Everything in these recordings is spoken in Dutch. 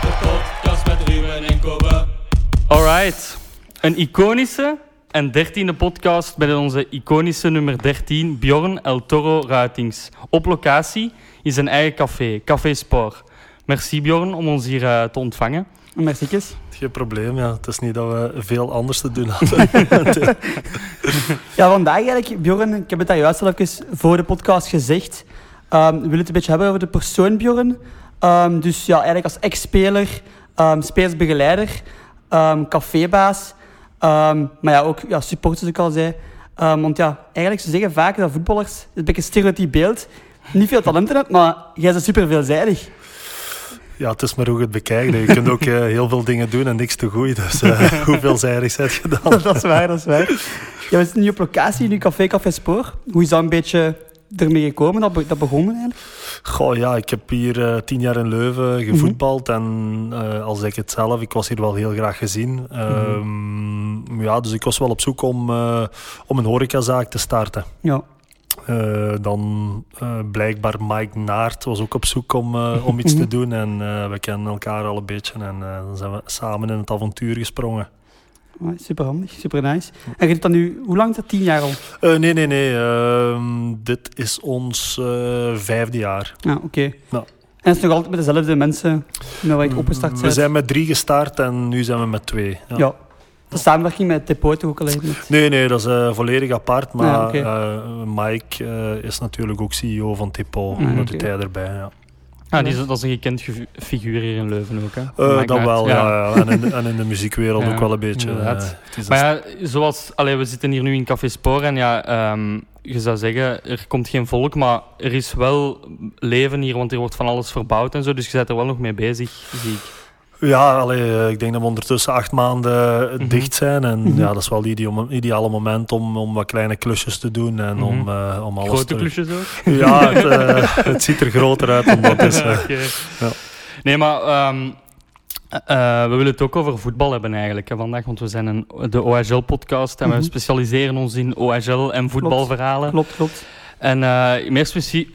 de podcast met Ruben en Kobe. Alright. Een iconische en dertiende podcast bij onze iconische nummer 13, Bjorn El Toro Ruitings. Op locatie in zijn eigen café, Café Spoor. Merci Bjorn om ons hier eh, te ontvangen. Merci. Geen probleem, ja. Het is niet dat we veel anders te doen hadden. Ja, vandaag eigenlijk, Bjorn, ik heb het daar juist al even voor de podcast gezegd. Ehm, we willen het een beetje hebben over de persoon Bjorn. Ehm, dus ja, eigenlijk als ex-speler, ehm spelersbegeleider, ehm, cafébaas. maar ja, ook ja, supporter, zoals ik al zei. Want ja, eigenlijk ze zeggen vaak dat voetballers, het is een beetje een stereotyp beeld, niet veel talent hebben, maar jij bent super veelzijdig. ja, het is maar hoe je het bekijkt. Je kunt ook eh, heel veel dingen doen en niks te goed. Dus eh, hoeveel zijdig zet je dan? dat is waar, dat is waar. Ja, we zitten nu op locatie, nu Café Café Spoor. Hoe is dat een beetje ermee gekomen, dat, be- dat begon eigenlijk? Goh, ja, ik heb hier eh, tien jaar in Leuven gevoetbald. En eh, als ik het zelf, ik was hier wel heel graag gezien. Ehm, Ja, dus ik was wel op zoek om, eh, om een horecazaak te starten. Ja. Dan eh, blijkbaar Mike Naert was ook op zoek om, om iets te doen. En we kennen elkaar al een beetje. En dan zijn we samen in het avontuur gesprongen. Ah, Super handig, super nice. En je doet dat nu, hoe lang is dat? Tien jaar al? Eh, nee, nee, nee. ehm, dit is ons eh, vijfde jaar. Ja, oké. Ja. En het is nog altijd met dezelfde mensen met waar je opgestart We bent? zijn met drie gestart en nu zijn we met twee. Ja. Ja. De samenwerking met Depot toch ook alleen met... Nee, nee, dat is eh, volledig apart. Maar Ja, Mike is natuurlijk ook CEO van Tipo. Mm, dat doet hij erbij. Ja. Ah, die is, dat is een gekend ge- figuur hier in Leuven ook. Hè? Eh, Maakt dat wel, ja. ja. En, in, en in de muziekwereld Ja, ook wel een beetje. eh, Maar ja, zoals, allee, we zitten hier nu in Café Spoor en ja, ehm, je zou zeggen, er komt geen volk, maar er is wel leven hier, want er wordt van alles verbouwd en zo, dus je bent er wel nog mee bezig, zie ik. Ja, allee, ik denk dat we ondertussen acht maanden Mhm. dicht zijn. En Mhm. ja, dat is wel het ideale moment om, om wat kleine klusjes te doen en Mhm. om, eh, om alles Grote te... klusjes ook. Ja, het, eh, het ziet er groter uit dan dat is. Oké. ja. Nee, maar ehm, eh, we willen het ook over voetbal hebben eigenlijk hè, vandaag, want we zijn een, de OHL-podcast en we specialiseren ons in OHL en voetbalverhalen. Klopt, klopt. En eh, meer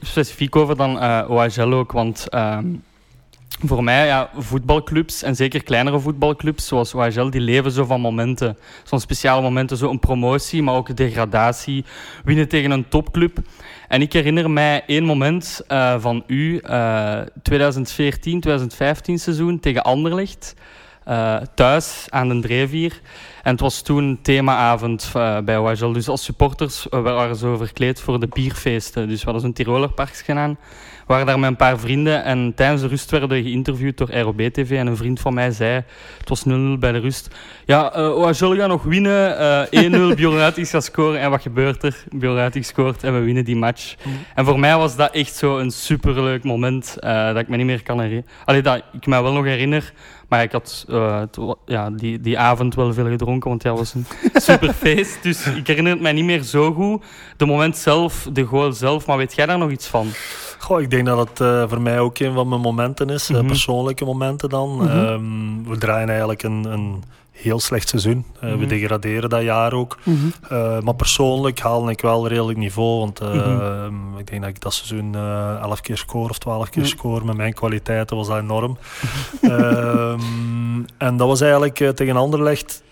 specifiek over dan eh OHL ook, want ehm, voor mij, ja, voetbalclubs en zeker kleinere voetbalclubs zoals OHL, die leven zo van momenten. Zo'n speciale momenten, zo een promotie, maar ook degradatie, winnen tegen een topclub. En ik herinner mij één moment eh, van u, eh 2014, 2015 seizoen tegen Anderlecht. eh, thuis aan de Drevier. En het was toen themaavond eh, bij OHL. Dus als supporters eh, we waren zo verkleed voor de bierfeesten. Dus we hadden zo'n Tirolerparks gedaan. We waren daar met een paar vrienden en tijdens de rust werden we geïnterviewd door ROB-TV. En een vriend van mij zei, het was 0-0 bij de rust. Ja, eh OHL gaat nog winnen. eh 1-0, Bjorn Uitings gaat scoren. En wat gebeurt er? Uitings scoort en we winnen die match. En voor mij was dat echt zo een superleuk moment eh, dat ik me niet meer kan herinneren. Allee, dat ik me wel nog herinner. Maar ik had eh, ja, die, die avond wel veel gedronken, want ja, het was een super feest. Dus ik herinner het mij niet meer zo goed. De moment zelf, de goal zelf. Maar weet jij daar nog iets van? Goh, ik denk dat het eh, voor mij ook een van mijn momenten is, eh, Mhm. persoonlijke momenten dan. Mhm. Ehm, we draaien eigenlijk een, een heel slecht seizoen. Eh, We Mhm. degraderen dat jaar ook. Maar persoonlijk haalde ik wel redelijk niveau. Want eh, Mhm. ik denk dat ik dat seizoen eh 11 keer score of 12 keer score. Met mijn kwaliteiten was dat enorm. Ehm, en dat was eigenlijk tegen Anderlecht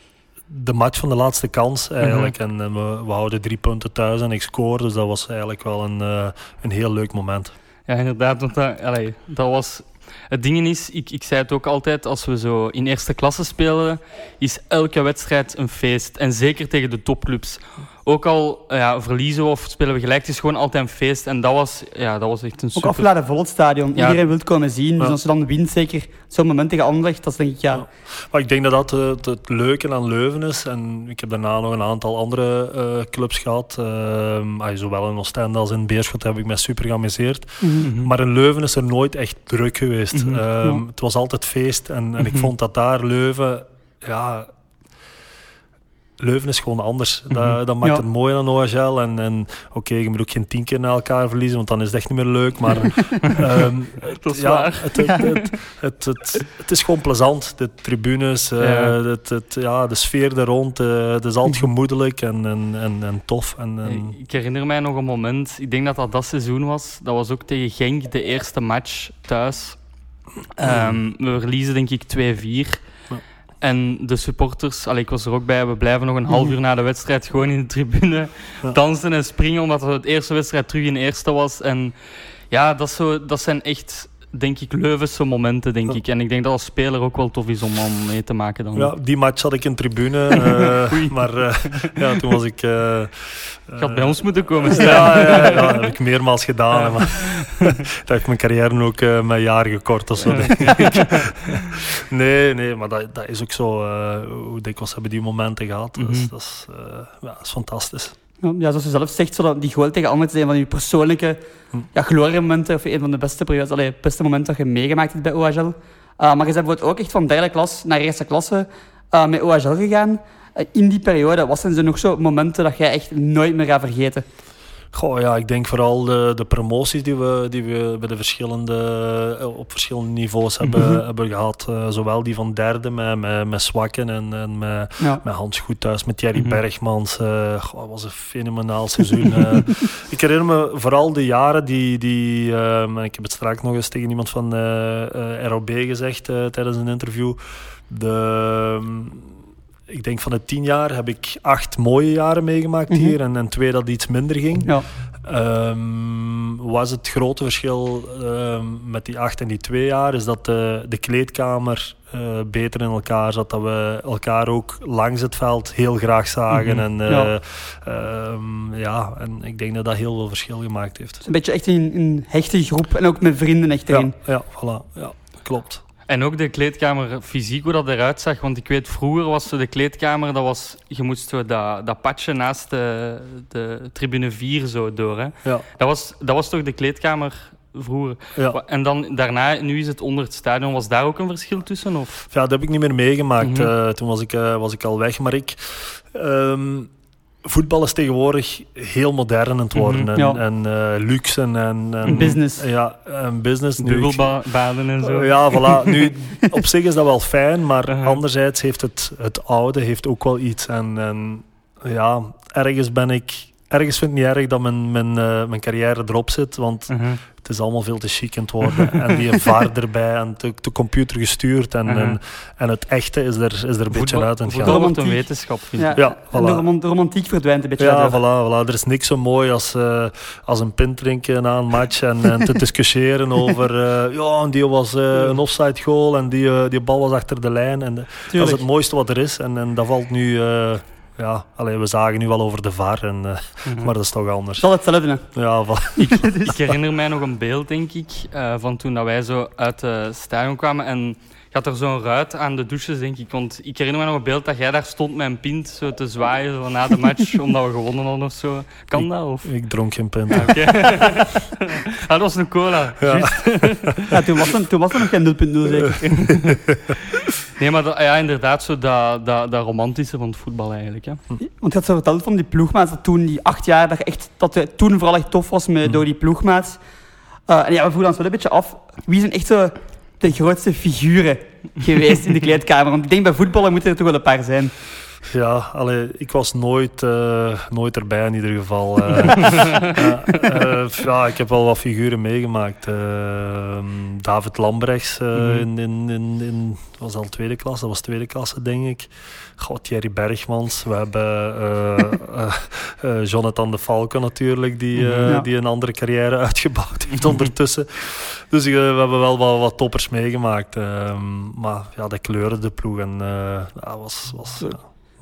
de match van de laatste kans eigenlijk. En eh, we, we houden drie punten thuis en ik score. Dus dat was eigenlijk wel een, eh, een heel leuk moment. Ja, inderdaad. Want dat, dat was... Het ding is, ik, ik zei het ook altijd, als we zo in eerste klasse spelen, is elke wedstrijd een feest. En zeker tegen de topclubs. Ook al ja, verliezen we of spelen we gelijk, het is gewoon altijd een feest. En dat was, ja, dat was echt een Ook super... afladen vol het stadion. Ja. Iedereen wil het komen zien. Dus als je dan wint, zeker zo'n moment tegen Anderlecht, dat is denk ik, ja... Ja. Maar ik denk dat dat eh, het, het leuke aan Leuven is. En ik heb daarna nog een aantal andere eh, clubs gehad. Ehm, ah, zowel in Oostende als in Beerschot heb ik mij super geamuseerd. Mhm. Maar in Leuven is er nooit echt druk geweest. Mhm. Ehm, Ja. Het was altijd feest. En, en ik Mhm. vond dat daar Leuven... Ja, Leuven is gewoon anders. Dat, Mhm. dat maakt Ja. het mooi aan OHL. En, en oké, je moet ook geen tien keer naar elkaar verliezen, want dan is het echt niet meer leuk. Maar ehm, ja. Het, het, is gewoon plezant. De tribunes, eh, Ja. het, het, ja, de sfeer er rond. eh, het is altijd gemoedelijk en, en, en, en tof. En, en, Ik herinner mij nog een moment, ik denk dat dat dat seizoen was. Dat was ook tegen Genk, de eerste match thuis. Ehm, we verliezen denk ik 2-4. En de supporters, allee, ik was er ook bij, we blijven nog een half Mhm. uur na de wedstrijd gewoon in de tribune Ja. dansen en springen, omdat het de eerste wedstrijd terug in de eerste was. En ja, dat, zo, dat zijn echt, denk ik, Leuvense momenten, denk Ja. ik. En ik denk dat als speler ook wel tof is om, om mee te maken dan. ja, die match had ik in tribune. eh, Oei. maar eh, ja, toen was ik... eh, Je had bij ons moeten komen staan. Ja, ja, ja, dat heb ik meermaals gedaan. Maar dat heeft mijn carrière ook eh mijn jaar gekort of zo. Ja. denk ik. Nee, nee, maar dat, dat is ook zo. eh, hoe dikwijls hebben die momenten gehad. Mhm. dat is, eh, ja, dat is fantastisch. Ja, zoals je zelf zegt, zo dat die goal tegen Anderlecht is een van je persoonlijke Hm. ja, gloriemomenten, of een van de beste periodes, allee, beste momenten dat je meegemaakt hebt bij OHL. Uh, maar je bent bijvoorbeeld ook echt van derde klas naar eerste klasse uh, met OHL gegaan. Uh, in die periode, wat zijn er nog zo momenten dat jij echt nooit meer gaat vergeten? Goh, ja, ik denk vooral de, de promoties die we, die we bij de verschillende, eh, op verschillende niveaus hebben, Mhm. hebben gehad. Eh, zowel die van derde met, met, met Zwakken en, en met, Ja. met Hans Goedhuis, met Thierry Mhm. Bergmans. goh, dat was een fenomenaal seizoen. ik herinner me vooral de jaren die... die ehm, ik heb het straks nog eens tegen iemand van ROB gezegd tijdens een interview. De, ehm, ik denk van de tien jaar heb ik acht mooie jaren meegemaakt Mhm. hier en, en twee dat iets minder ging. Ja. Ehm, was het grote verschil ehm, met die acht en die twee jaar is dat de, de kleedkamer eh, beter in elkaar zat. Dat we elkaar ook langs het veld heel graag zagen. Mhm. En, eh, Ja. ehm, ja, en ik denk dat dat heel veel verschil gemaakt heeft. Een beetje echt in een hechte groep en ook met vrienden echt Ja, erin. ja, voilà. Ja, klopt. En ook de kleedkamer fysiek, hoe dat eruit zag. Want ik weet, vroeger was de kleedkamer, dat was, je moest zo dat, dat padje naast de, de tribune 4 zo door. Hè. Ja, Dat, was, dat was toch de kleedkamer vroeger? ja. En dan daarna, nu is het onder het stadion. Was daar ook een verschil tussen? Of? Ja, dat heb ik niet meer meegemaakt. Mhm. Eh, toen was ik, eh, was ik al weg. Maar ik... ehm, voetbal is tegenwoordig heel modern aan het worden. Mhm, en ja. en eh, luxe en... en, Business. Ja, en business. Bubbelbaden en zo? Ja, voilà. Nu, op zich is dat wel fijn, maar Uh-huh. anderzijds heeft het, het oude heeft ook wel iets. En, en ja, ergens ben ik... Ergens vind ik niet erg dat mijn, mijn, eh, mijn carrière erop zit, want Mhm. Het is allemaal veel te chic aan het worden. en die vaar erbij en de, de computer gestuurd en, Uh-huh. en, en het echte is er, is er een beetje Voetbal- uit aan het voetbal gaan. wordt een Romantiek. wetenschap, vind ik. Ja. Ja, voilà. de, roman- de romantiek verdwijnt een beetje. Ja, voilà, voilà. Er is niks zo mooi als, eh, als een pint drinken na een match en, en te discussiëren over eh, ja, en die was eh, een offside goal en die, die bal was achter de lijn. En, dat is het mooiste wat er is. En, en dat valt nu, eh, ja, alleen we zagen nu wel over de VAR, en, eh, Mhm. maar dat is toch anders. Altijd hetzelfde. hè. Ja, voilà. Ik herinner mij nog een beeld, denk ik, eh, van toen dat wij zo uit de stadion kwamen. En had er zo'n ruit aan de douches, denk ik. Want ik herinner me nog een beeld dat jij daar stond met een pint zo te zwaaien zo na de match, omdat we gewonnen hadden of zo. Kan dat? Of? ik dronk geen pint. Ah, dat was een cola. Ja. juist. Ja, toen, was er, toen was er nog geen 0.0 zeker. Nee, maar dat, ja, inderdaad, zo dat, dat, dat romantische van het voetbal eigenlijk. Hè. Want je had zo verteld van die ploegmaats, dat toen die acht jaar, dat, je echt, dat het toen vooral echt tof was met, Mhm. door die ploegmaats. Eh, en ja, we vroegen ons wel een beetje af, wie zijn echt zo de grootste figuren geweest in de kleedkamer? Ik denk bij voetballen moeten er toch wel een paar zijn. Ja, allee, ik was nooit, eh, nooit erbij in ieder geval. Eh, eh, ja, ik heb wel wat figuren meegemaakt. Eh, David Lambrechts Mhm. in, in, in, in, was al tweede klas, dat was tweede klasse denk ik. God, Thierry Bergmans. We hebben Jonathan de Falco natuurlijk, die, Mhm. Ja. die een andere carrière uitgebouwd heeft ondertussen. Dus we hebben wel wat, wat toppers meegemaakt. Ehm, maar ja, de kleuren de ploeg en dat was, was ja,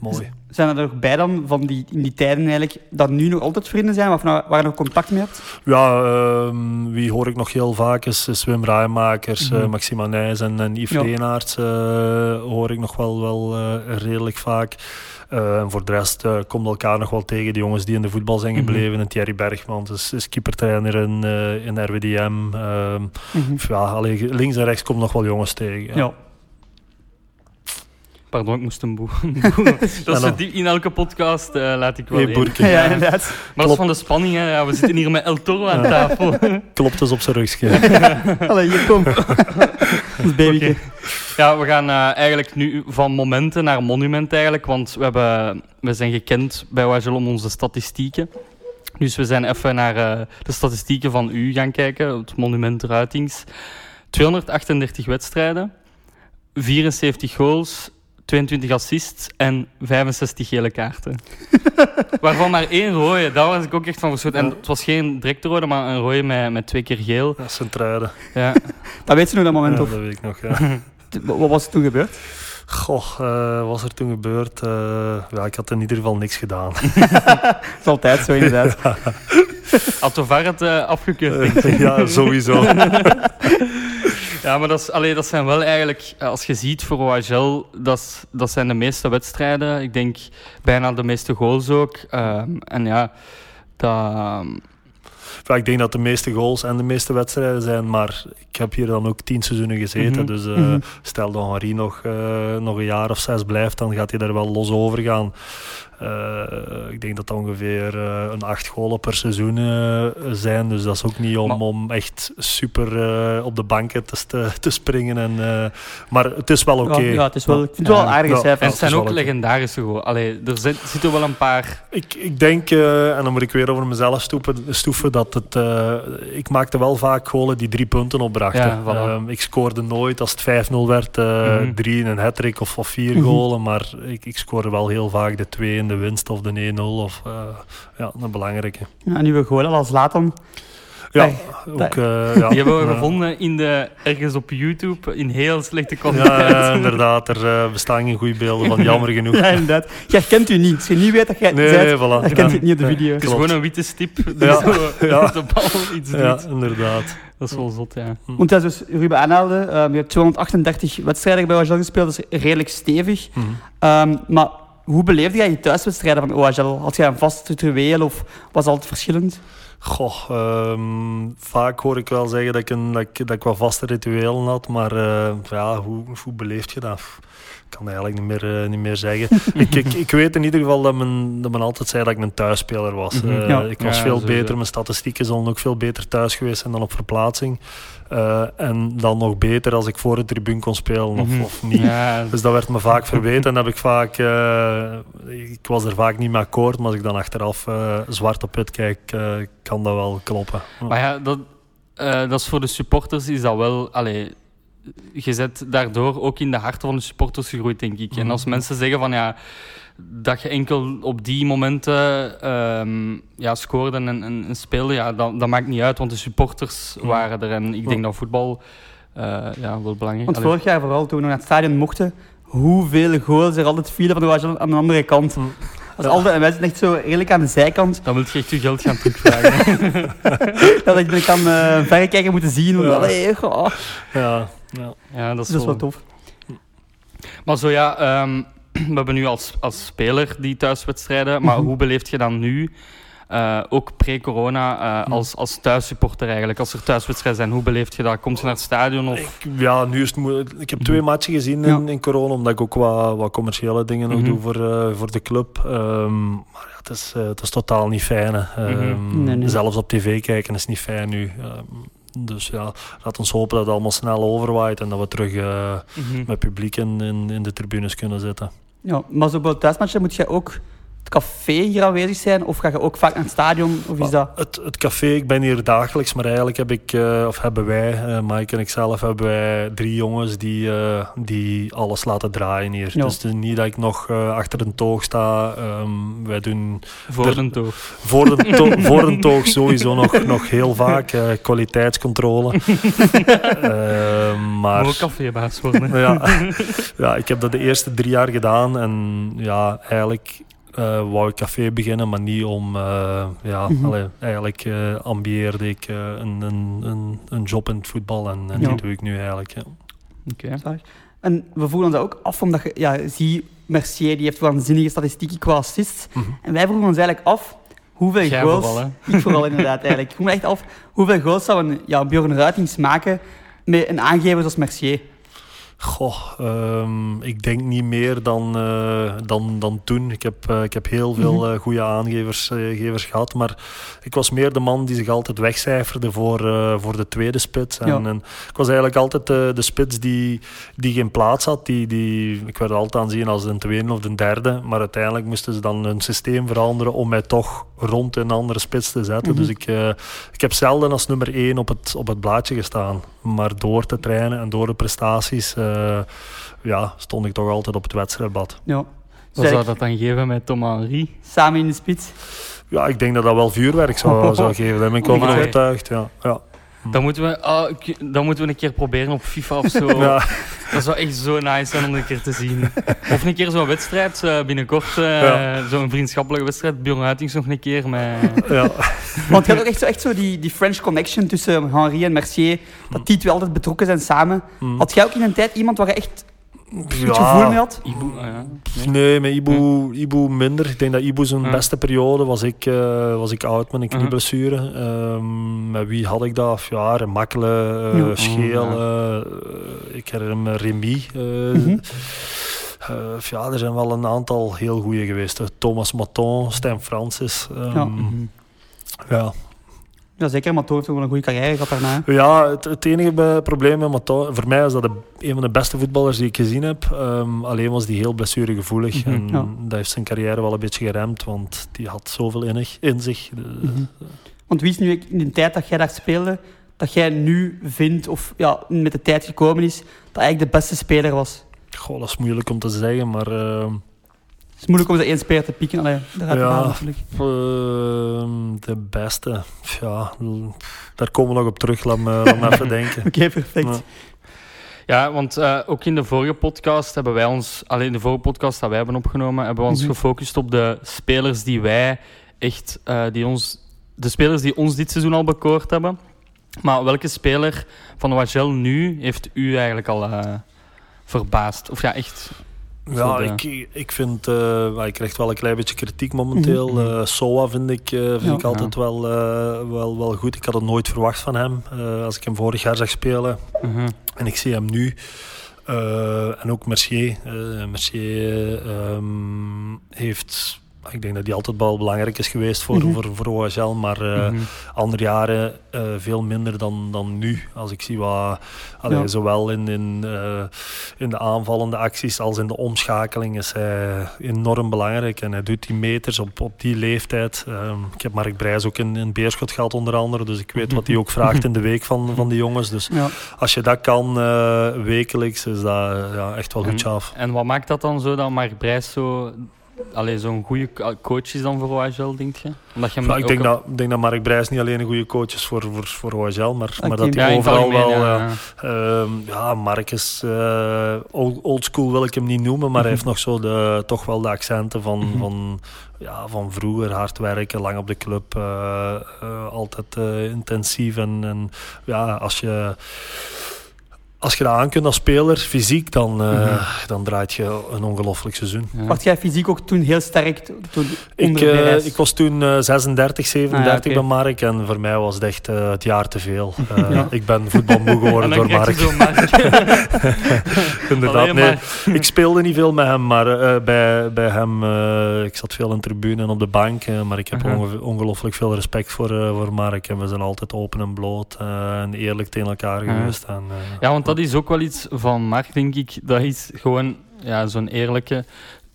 mooi. Zijn er nog bij dan, van die, in die tijden eigenlijk, dat nu nog altijd vrienden zijn, of nou, waar je nog contact mee hebt? Ja, ehm, wie hoor ik nog heel vaak is, is Wim Rijmakers, Mhm. eh, Maxima Nijs en, en Yves Ja. Leenaerts, eh, hoor ik nog wel, wel eh, redelijk vaak. Eh, en voor de rest eh komt elkaar nog wel tegen. De jongens die in de voetbal zijn Mhm. gebleven. En Thierry Bergman is, is keepertrainer in, eh, in RWDM. Ehm, ja, allee, links en rechts komt nog wel jongens tegen. Ja. Ja. Pardon, ik moest een boe. boe. dat is diep in elke podcast, eh, laat ik wel Hey. Boerke. Ja, inderdaad. Maar dat is van de spanning, hè. Ja, we zitten hier met El Toro aan tafel. Klopt dus op zijn rugje. Allee, hier, kom. Oké. Ja, we gaan eh, eigenlijk nu van momenten naar monument eigenlijk, want we, hebben, we zijn gekend bij Wagel om onze statistieken. Dus we zijn even naar eh, de statistieken van u gaan kijken, het monument Ruitings. 238 wedstrijden, 74 goals, 22 assists en 65 gele kaarten. Waarvan maar één rode, daar was ik ook echt van verschoten. En het was geen directe rode, maar een rode met, met twee keer geel. Ja, Sint-Truiden. Ja. Dat weet ze nog dat moment, Ja, of? dat weet ik nog, ja. Wat was er toen gebeurd? Goh, eh, wat was er toen gebeurd? Eh, ja, ik had in ieder geval niks gedaan. Dat is altijd zo, inderdaad. Had het eh, afgekeurd, denk ik. ja, sowieso. Ja, maar dat, is, allee, dat zijn wel eigenlijk, eh, als je ziet voor OHL, dat, dat zijn de meeste wedstrijden. Ik denk bijna de meeste goals ook. Ehm, en ja, dat, Ja, ik denk dat de meeste goals en de meeste wedstrijden zijn, maar ik heb hier dan ook tien seizoenen gezeten. Mhm. Dus eh, Mhm. stel dat Henri nog, eh, nog een jaar of zes blijft, dan gaat hij daar wel los over gaan. Eh, ik denk dat dat ongeveer eh, een acht golen per seizoen eh, zijn. Dus dat is ook niet om, Maar- om echt super eh, op de banken te, te springen. En, eh, maar het is wel oké. Ja, ja, het is wel, ik vind het wel Ja. aardige Ja. en het zijn ook legendarische goals. Allee, er zit, zitten wel een paar... Ik, ik denk, eh, en dan moet ik weer over mezelf stoepen, stoeven, dat het... eh, ik maakte wel vaak golen die drie punten opbrachten. Ja, voilà. Ehm, ik scoorde nooit als het 5-0 werd, eh, Mhm. drie in een hat of, of vier Mhm. golen. Maar ik, ik scoorde wel heel vaak de 2 in de winst of de 1-0. Of, eh, ja, een belangrijke. Ja, en uw goal al als Latam. Ja, ook... eh, ja, Die hebben we gevonden in de, ergens op YouTube in heel slechte kwaliteit. ja, inderdaad. Er eh, bestaan geen goede beelden van, jammer genoeg. Ja, inderdaad. Je herkent u niet. Als je niet weet dat jij het Nee, bent, nee, voilà. Ja. je het niet op de video. Het is Klopt. gewoon een witte stip die Ja, zo ja. de bal iets doet. Ja, inderdaad. Dat is wel zot, ja. Want dat is dus Ruben aanhaalde, je hebt 238 wedstrijden bij OHL gespeeld, dat is redelijk stevig. Mhm. Ehm, maar hoe beleefde jij je thuiswedstrijden van OHL? Had jij een vast ritueel of was altijd verschillend? Goh, ehm, vaak hoor ik wel zeggen dat ik, een, dat ik, dat ik wat vaste rituelen had, maar eh, ja, hoe, hoe beleef je dat? Kan eigenlijk niet meer, eh, niet meer zeggen. ik, ik, ik weet in ieder geval dat men, dat men altijd zei dat ik een thuisspeler was. Mhm. Eh, Ja. Ik was Ja, veel sowieso. beter, mijn statistieken zullen ook veel beter thuis geweest zijn dan op verplaatsing. Eh, en dan nog beter als ik voor de tribune kon spelen of, Mhm. of niet. Ja, Dus dat werd me vaak verweten en heb ik vaak, eh, ik was er vaak niet mee akkoord, maar als ik dan achteraf eh, zwart op wit kijk, eh, kan dat wel kloppen. Maar ja, dat, eh, dat is voor de supporters is dat wel... Allee, je zet daardoor ook in de harten van de supporters gegroeid, denk ik. En Mhm. als mensen zeggen van ja, dat je enkel op die momenten ehm, ja, scoorde en, en, en speelde, ja, dat, dat maakt niet uit, want de supporters Mhm. waren er. En ik denk dat voetbal eh, ja, wel belangrijk Want Allee, vorig jaar vooral, toen we naar het stadion mochten, hoeveel goals er altijd vielen van OHL aan de andere kant. Mm. Dat is altijd, en wij zitten echt zo redelijk aan de zijkant. Dan wil je echt je geld gaan terugvragen. Dat ik, kan uh, verrekijker moeten zien. Ja. Ja. Allee, goh. Ja, ja. ja, dat is, Dat is wel wel tof. Maar zo ja, ehm, we hebben nu als, als speler die thuiswedstrijden, maar Mhm. hoe beleeft je dan nu, eh, ook pre-corona, eh, Mhm. als, als thuissupporter eigenlijk? Als er thuiswedstrijden zijn, hoe beleeft je dat? Komt je naar het stadion? Of... Ik, ja, nu is het moeilijk. Ik heb twee Mhm. matchen gezien Ja. in, in corona, omdat ik ook wat, wat commerciële dingen nog doe voor, eh, voor de club. Ehm, maar ja, het, is, eh, het is totaal niet fijn. Ehm, Nee, nee. Zelfs op tv kijken is niet fijn nu. Dus ja, laat ons hopen dat het allemaal snel overwaait en dat we terug eh, Mhm. met publiek in, in, in de tribunes kunnen zitten. Ja, maar zo bij thuismatchen moet je ook café hier aanwezig zijn? Of ga je ook vaak naar het stadion? Of is dat... Het, het café, ik ben hier dagelijks, maar eigenlijk heb ik, eh, of hebben wij, eh Mike en ik zelf, hebben wij drie jongens die, eh, die alles laten draaien hier. Ja. Dus het is niet dat ik nog eh, achter een toog sta. Ehm, wij doen Voor de toog. voor de, to- voor een toog sowieso nog, nog heel vaak eh, kwaliteitscontrole. Ehm, maar cafébaas worden. ja, ja, ik heb dat de eerste drie jaar gedaan en ja, eigenlijk eh, wou ik café beginnen, maar niet om, eh, ja, Mhm. allee, eigenlijk eh, ambieerde ik een, een, een, een job in het voetbal en, en Ja. die doe ik nu eigenlijk. Ja. Oké. En we voelen ons ook af, omdat je, ja, zie, Mercier die heeft waanzinnige statistieken qua assists. Mhm. En wij vroegen ons eigenlijk af, hoeveel Jij goals... vooral, ik vooral inderdaad eigenlijk. Ik vroeg me echt af, hoeveel goals zou een ja, Björn Ruitings maken met een aangever zoals Mercier? Goh, ehm, ik denk niet meer dan, eh, dan, dan toen. Ik heb, eh, ik heb heel veel Mhm. eh, goede aangevers gevers gehad. Maar ik was meer de man die zich altijd wegcijferde voor, voor de tweede spits. En, Ja. en ik was eigenlijk altijd de, de spits die, die geen plaats had. Die, die, ik werd altijd aanzien als de tweede of de derde. Maar uiteindelijk moesten ze dan een systeem veranderen om mij toch rond een andere spits te zetten. Mhm. Dus ik, eh, ik heb zelden als nummer één op het, op het blaadje gestaan. Maar door te trainen en door de prestaties eh, ja, stond ik toch altijd op het wedstrijdbad. Ja. Wat zou dat dan geven met Tom Henry? Samen in de spits. Ja, ik denk dat dat wel vuurwerk zou, zou geven. Daar ben ik wel van Amai. overtuigd. Ja. Ja. Dan moeten, we, ah, dan moeten we een keer proberen op FIFA of zo. Ja. Dat zou echt zo nice zijn om een keer te zien. Of een keer zo'n wedstrijd, eh, binnenkort, eh, Ja. zo'n vriendschappelijke wedstrijd. Bjorn Uitings nog een keer met... Ja. Want je had ook echt zo, echt zo die, die French connection tussen Henri en Mercier. Dat die twee altijd betrokken zijn samen. Hm. Had jij ook in een tijd iemand waar je echt had? Ibu, ah, ja. Nee. Nee, met Ibu, Ibu minder. Ik denk dat Ibu zijn beste periode was ik, eh, was ik oud met een Mhm. knieblessure. Ehm, met wie had ik dat? Ja, Remakkelen, uh, Ja. Scheel. Ja. eh, ik herinner me Remy. eh, Mhm. eh, ja, er zijn wel een aantal heel goede geweest. hè. Thomas Maton, Stijn Francis. ehm, Ja. Mhm. ja. Ja, zeker, maar Toon heeft ook wel een goede carrière gehad daarna. Ja, het, het enige probleem met Maton, voor mij is dat de, een van de beste voetballers die ik gezien heb. Ehm, alleen was die heel blessuregevoelig. Mhm, en ja. dat heeft zijn carrière wel een beetje geremd, want die had zoveel in, in zich. De- Mhm. Want wie is nu in de tijd dat jij daar speelde, dat jij nu vindt, of ja, met de tijd gekomen is, dat eigenlijk de beste speler was? Goh, dat is moeilijk om te zeggen, maar ehm, is moeilijk om zo één speler te pieken. Allee, daaruit te Ja. natuurlijk. ehm, de beste. Ja, daar komen we nog op terug. Laat me, laat me even denken. Oké, perfect. Ja. Ja, want eh, ook in de vorige podcast hebben wij ons, alleen de vorige podcast dat wij hebben opgenomen, hebben we ons Mhm. gefocust op de spelers die wij echt, eh, die ons, de spelers die ons dit seizoen al bekoord hebben. Maar welke speler van Wagel nu heeft u eigenlijk al eh, verbaasd? Of ja, echt. Ja, ik, ik vind... eh, maar ik krijg wel een klein beetje kritiek momenteel. Eh, Soa vind ik, eh, vind Ja. ik altijd wel, eh, wel, wel goed. Ik had het nooit verwacht van hem. Eh, als ik hem vorig jaar zag spelen Mhm. en ik zie hem nu... eh, en ook Mercier. Eh, Mercier ehm, heeft... Ik denk dat hij altijd wel belangrijk is geweest voor, Mhm. voor, voor OHL. Maar eh, Mhm. andere jaren eh, veel minder dan, dan nu. Als ik zie wat, allee, Ja. zowel in, in, eh, in de aanvallende acties als in de omschakeling is hij enorm belangrijk. En hij doet die meters op, op die leeftijd. Ehm, ik heb Mark Brijs ook in, in Beerschot gehad onder andere. Dus ik weet wat hij ook vraagt in de week van, van de jongens. Dus Ja. als je dat kan wekelijks, is dat ja, echt wel goed af. En wat maakt dat dan zo dat Mark Brijs zo, allee, zo'n goede co- coach is dan voor OHL, denk je? Omdat je Ja, ik denk op- dat, denk dat Mark Brijs niet alleen een goede coach is voor, voor, voor OHL, maar, maar dat Ja, hij in het overal wel... ja. eh, Ehm, ja, Mark is eh, old, old school wil ik hem niet noemen, maar hij heeft nog zo de, toch wel de accenten van, Mhm. van, ja, van vroeger. Hard werken, lang op de club, eh, eh, altijd eh, intensief. En, en ja, als je, als je dat aan kunt als speler, fysiek, dan, eh, Mhm. dan draait je een ongelooflijk seizoen. Ja. Was jij fysiek ook toen heel sterk? to- Toen Ik, eh, ik was toen eh, 36, 37 Ah, bij Mark en voor mij was het echt eh, het jaar te veel. Eh, Ja. Ik ben voetbalmoe En geworden door Mark. Inderdaad, nee. maar. Ik speelde niet veel met hem, maar eh, bij, bij hem, eh, ik zat veel in de tribune en op de bank. eh, maar ik heb onge- ongelooflijk veel respect voor, eh, voor Mark. En we zijn altijd open en bloot eh, en eerlijk tegen elkaar geweest. En, eh, Ja, want dat is ook wel iets van Mark, denk ik. Dat is gewoon ja, zo'n eerlijke.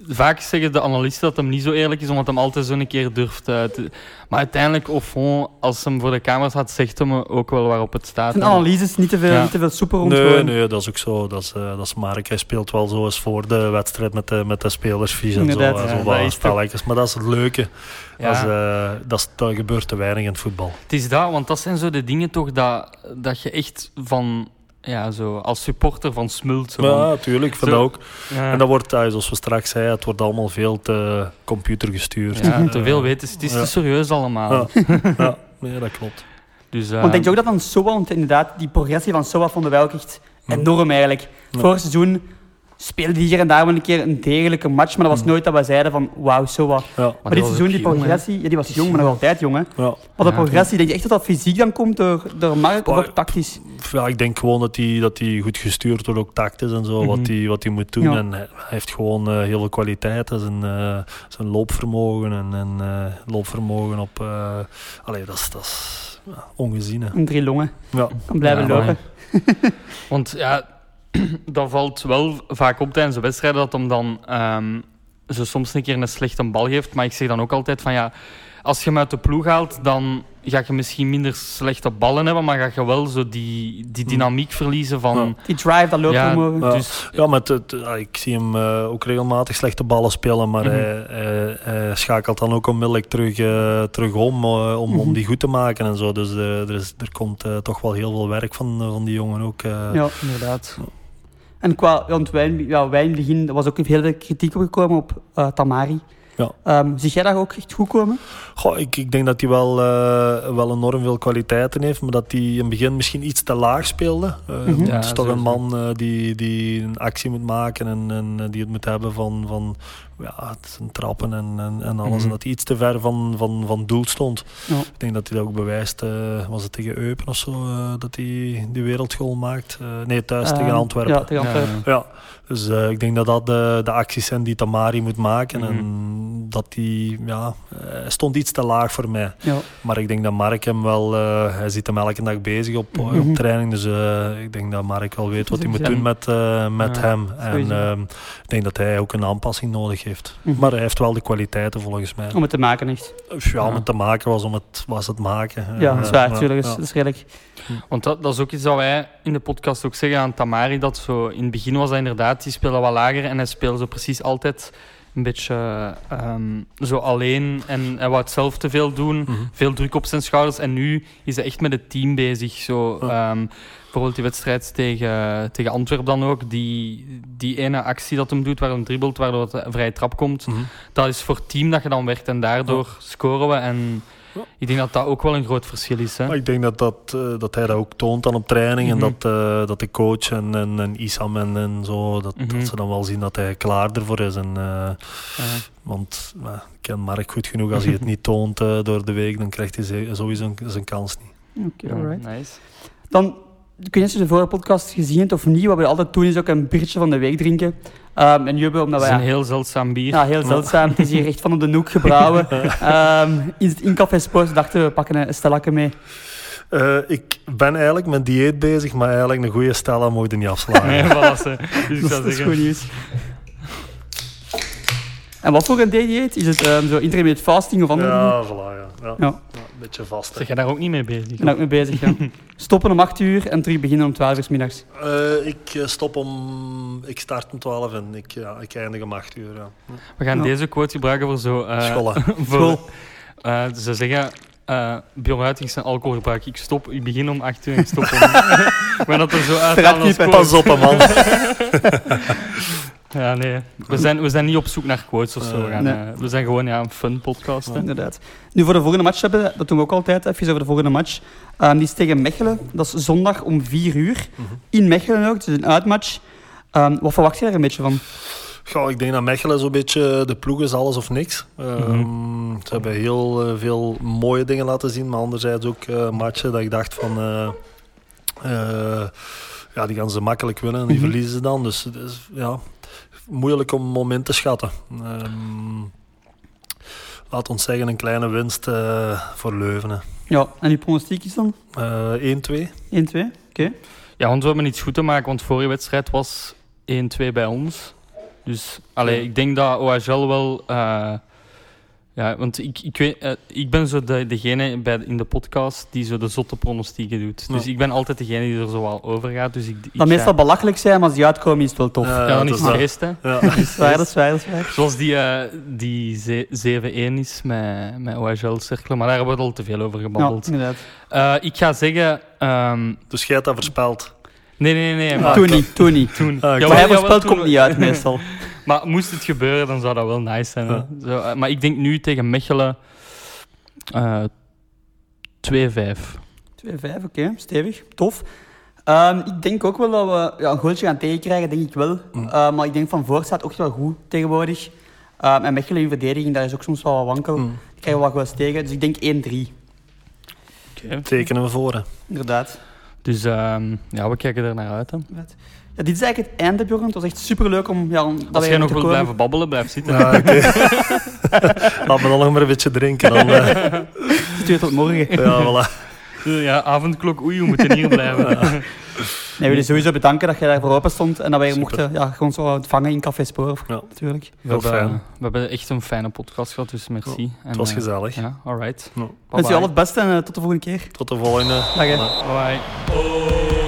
Vaak zeggen de analisten dat hem niet zo eerlijk is, omdat hem altijd zo'n keer durft. te... Maar uiteindelijk, au fond, als hem voor de camera staat, zegt hem ook wel waarop het staat. Zijn analyses niet te veel, Ja. niet te veel soeper rond. Nee, nee, dat is ook zo. Dat is, eh, dat is Mark. Hij speelt wel zo eens voor de wedstrijd met de, met de spelersvies en zo. Inderdaad, eh, ja, zo dat is spelletjes. Maar dat is het leuke. Ja. Dat, is, eh, dat, is- dat gebeurt te weinig in het voetbal. Het is dat, want dat zijn zo de dingen toch dat, dat je echt van, ja, zo als supporter van smult. Zo Ja, van, natuurlijk. Ik vind Zo- dat ook. ja, En dat wordt, eh, zoals we straks zeiden, het wordt allemaal veel te computergestuurd. ja, Eh, te veel weten. Het is ja. te serieus allemaal. Ja. ja, nee, dat klopt. Dus, eh, Want denk je ook dat dan Soa, want inderdaad, die progressie van Soa vonden wij ook echt enorm eigenlijk. Ja. Vorig seizoen speelde die hier en daar wel een keer een degelijke match, maar dat was Mm. nooit dat we zeiden van wauw, zo wat. Ja, Maar, dit seizoen, die progressie, ja, die was jong, maar nog altijd jong. Hè. ja. Maar de progressie, denk je echt dat dat fysiek dan komt door, door Mark of Maar- ook tactisch? ja, ik denk gewoon dat hij dat hij goed gestuurd wordt, ook tactisch en zo, Mhm. wat hij wat hij moet doen. Ja. En hij heeft gewoon eh, heel veel kwaliteiten, zijn, eh, zijn loopvermogen en, en eh, loopvermogen op. eh allee, dat is, dat is ongezien. hè. Een drie longen. Ja. Kan blijven Ja, lopen. Want ja, dat valt wel vaak op tijdens de wedstrijden dat hem dan ehm, zo soms een keer een slechte bal geeft. Maar ik zeg dan ook altijd van ja, als je hem uit de ploeg haalt, dan ga je misschien minder slechte ballen hebben, maar ga je wel zo die, die dynamiek verliezen van... Ja. Die drive, dat Ja, loopvermogen. Ja. Dus, Ja, met het, ik zie hem eh, ook regelmatig slechte ballen spelen, maar Mhm. hij, hij- hij schakelt dan ook onmiddellijk terug, eh, terug om, eh, om, Mhm. om die goed te maken en zo. Dus er, is, er komt eh, toch wel heel veel werk van, van die jongen ook. eh. Ja. inderdaad. En qua, want wij, ja, wij in het begin, er was ook heel veel kritiek opgekomen op eh, Tamari. Ja. Ehm, zie jij dat ook echt goed komen? Goh, ik, ik denk dat hij wel, eh, wel enorm veel kwaliteiten heeft, maar dat hij in het begin misschien iets te laag speelde. Eh, Mhm. Het Ja, is toch een man eh, die, die een actie moet maken en, en die het moet hebben van, van ja, het zijn trappen en, en, en alles. Mhm. En dat hij iets te ver van, van, van doel stond. Ja. Ik denk dat hij dat ook bewijst. eh, was het tegen Eupen of zo, eh, dat hij die wereldgoal maakt? Eh, nee, thuis tegen Antwerpen. Ja, tegen Antwerpen. Ja, dus eh, ik denk dat dat de, de acties zijn die Tamari moet maken. Mhm. En dat hij, ja, eh, hij stond iets te laag voor mij. Ja. Maar ik denk dat Mark hem wel, eh, hij zit hem elke dag bezig op, Mhm. op training. Dus eh, ik denk dat Mark wel weet wat hij moet doen met, eh, met Ja, hem. En ehm, ik denk dat hij ook een aanpassing nodig heeft. Mhm. Maar hij heeft wel de kwaliteiten volgens mij. Om het te maken, echt. Ja, om het te maken was om het, was het maken. Ja, dat is waar, natuurlijk. Dat, ja. is- dat is redelijk. Want dat, dat is ook iets dat wij in de podcast ook zeggen aan Tamari. Dat zo, in het begin was dat inderdaad, die speelde wat lager en hij speelde zo precies altijd een beetje ehm, zo alleen. En hij wou het zelf te veel doen. Mhm. Veel druk op zijn schouders. En nu is hij echt met het team bezig. Zo, Ja. Bijvoorbeeld die wedstrijd tegen, tegen Antwerpen dan ook. Die, die ene actie dat hem doet, waar hij dribbelt, waardoor het een vrije trap komt. Mhm. Dat is voor het team dat je dan werkt. En daardoor scoren we. En Ja. ik denk dat dat ook wel een groot verschil is. Hè? Maar ik denk dat, dat, eh, dat hij dat ook toont dan op training. Mhm. En dat, eh, dat de coach en, en, en Isam en, en zo, dat, Mhm. dat ze dan wel zien dat hij klaar ervoor is. En, eh, want ik ken Mark goed genoeg. Als hij het niet toont door de week, dan krijgt hij sowieso een- zijn kans niet. Oké, alright. nice. Dan, ik weet niet of je de vorige podcast gezien hebt of niet. Wat we altijd doen is ook een biertje van de week drinken. Ehm, en we, omdat Dat wij... is een heel zeldzaam bier. Ja, heel zeldzaam. Het is hier echt van op de noek gebrouwen. Ehm, in, in Café Sports dachten we, we pakken een Stellakke mee. Eh, ik ben eigenlijk met dieet bezig, maar eigenlijk een goede Stella je niet afslaan. Nee, voilà. Dus ik Dat, zou dat is zeggen... goed nieuws. En wat voor een dieet? Is het ehm, zo intermittent fasting of andere dingen? Ja, voilà, ja. Ja. Ja. Een beetje vast. Zeg jij daar ook niet mee bezig? Ik ben ook mee bezig. Ja. Stoppen om 8 uur en terug beginnen om 12 uur 's middags. Eh, ik eh, stop om... Ik start om 12 en ik, ja, ik eindig om 8 uur. Ja. We gaan Ja. deze quote gebruiken voor zo... eh, Schollen. voor, School. eh, ze zeggen... eh Bjorn Uitings zijn alcoholgebruik. Ik stop, ik begin om 8 uur en ik stop om... maar dat er zo quote. Pas op, hè, man. Ja, nee. We zijn, we zijn niet op zoek naar quotes of zo. We, gaan, Nee. eh, we zijn gewoon ja, een fun podcast. Inderdaad. Nu voor de volgende match hebben, dat doen we ook altijd even over de volgende match. Ehm, die is tegen Mechelen. Dat is zondag om 4 uur. Mhm. In Mechelen ook, dus een uitmatch. Ehm, wat verwacht je daar een beetje van? Goh, ik denk dat Mechelen zo'n beetje de ploeg is alles of niks. Ehm, Ze hebben heel eh, veel mooie dingen laten zien, maar anderzijds ook eh, matchen dat ik dacht van... eh, eh, ja, die gaan ze makkelijk winnen en die Mhm. verliezen ze dan. Dus het is ja, moeilijk om een moment te schatten. Ehm, laat ons zeggen een kleine winst eh, voor Leuven. hè. Ja, en die pronostiek is dan? Eh, 1-2. 1-2? Oké. Ja, want we hebben iets goed te maken, want vorige wedstrijd was 1-2 bij ons. Dus allee, Ja. ik denk dat OHL wel... eh, ja, want ik, ik, weet, eh, ik ben zo de, degene bij, in de podcast die zo de zotte pronostieken doet. Dus Ja. ik ben altijd degene die er zo wel over gaat. Dus ik, ik Dat ga- meestal belachelijk zijn, maar als die uitkomen is het wel tof. Ja, Ja, dan dat is het dat. feest, hè. Ja. Dat is waar, dat is waar, dat is waar. Zoals die, eh, die ze- 7-1 is met, met OHL-cirkelen, maar daar hebben we al te veel over Ja, gebabbeld. inderdaad. Eh, ik ga zeggen... ehm, Dus jij hebt dat voorspeld. Nee, nee, nee. Ja, maar toen niet, toen niet. toen. Ah, ik- Jawel, hij voorspelt komt niet uit, meestal. Maar moest het gebeuren, dan zou dat wel nice zijn. Ja. Zo, eh, maar ik denk nu tegen Mechelen eh 2-5. 2-5, oké, stevig, tof. Ehm, ik denk ook wel dat we ja, een goaltje gaan tegenkrijgen, denk ik wel. Mm. Eh, maar ik denk van voor staat ook wel goed tegenwoordig. Ehm, en Mechelen in verdediging, daar is ook soms wel wat wankel. Mm. Die krijgen we wat goals tegen. Dus ik denk 1-3, Tekenen we voor. inderdaad. Dus ehm, ja, we kijken er naar uit. Hè. Ja, dit is eigenlijk het einde, Bjorn. Het was echt superleuk om... Ja, om dat Als we jij nog wilt komen. blijven babbelen, blijf zitten. Ja, oké. Laat me dan nog maar een beetje drinken. Dan, eh, tot morgen. ja, voilà. Ja, avondklok, oei, we moeten hier blijven. Nee, we willen sowieso bedanken dat je daarvoor open stond en dat wij Super. mochten ja, gewoon zo ontvangen in Café Spoor, Ja. natuurlijk. We Heel hebben, fijn. we hebben echt een fijne podcast gehad, dus merci. En, Het was eh, gezellig. Ja, alright. Ja. Wens je al het beste en eh, tot de volgende keer. Tot de volgende. Dag hè. Bye. Oh,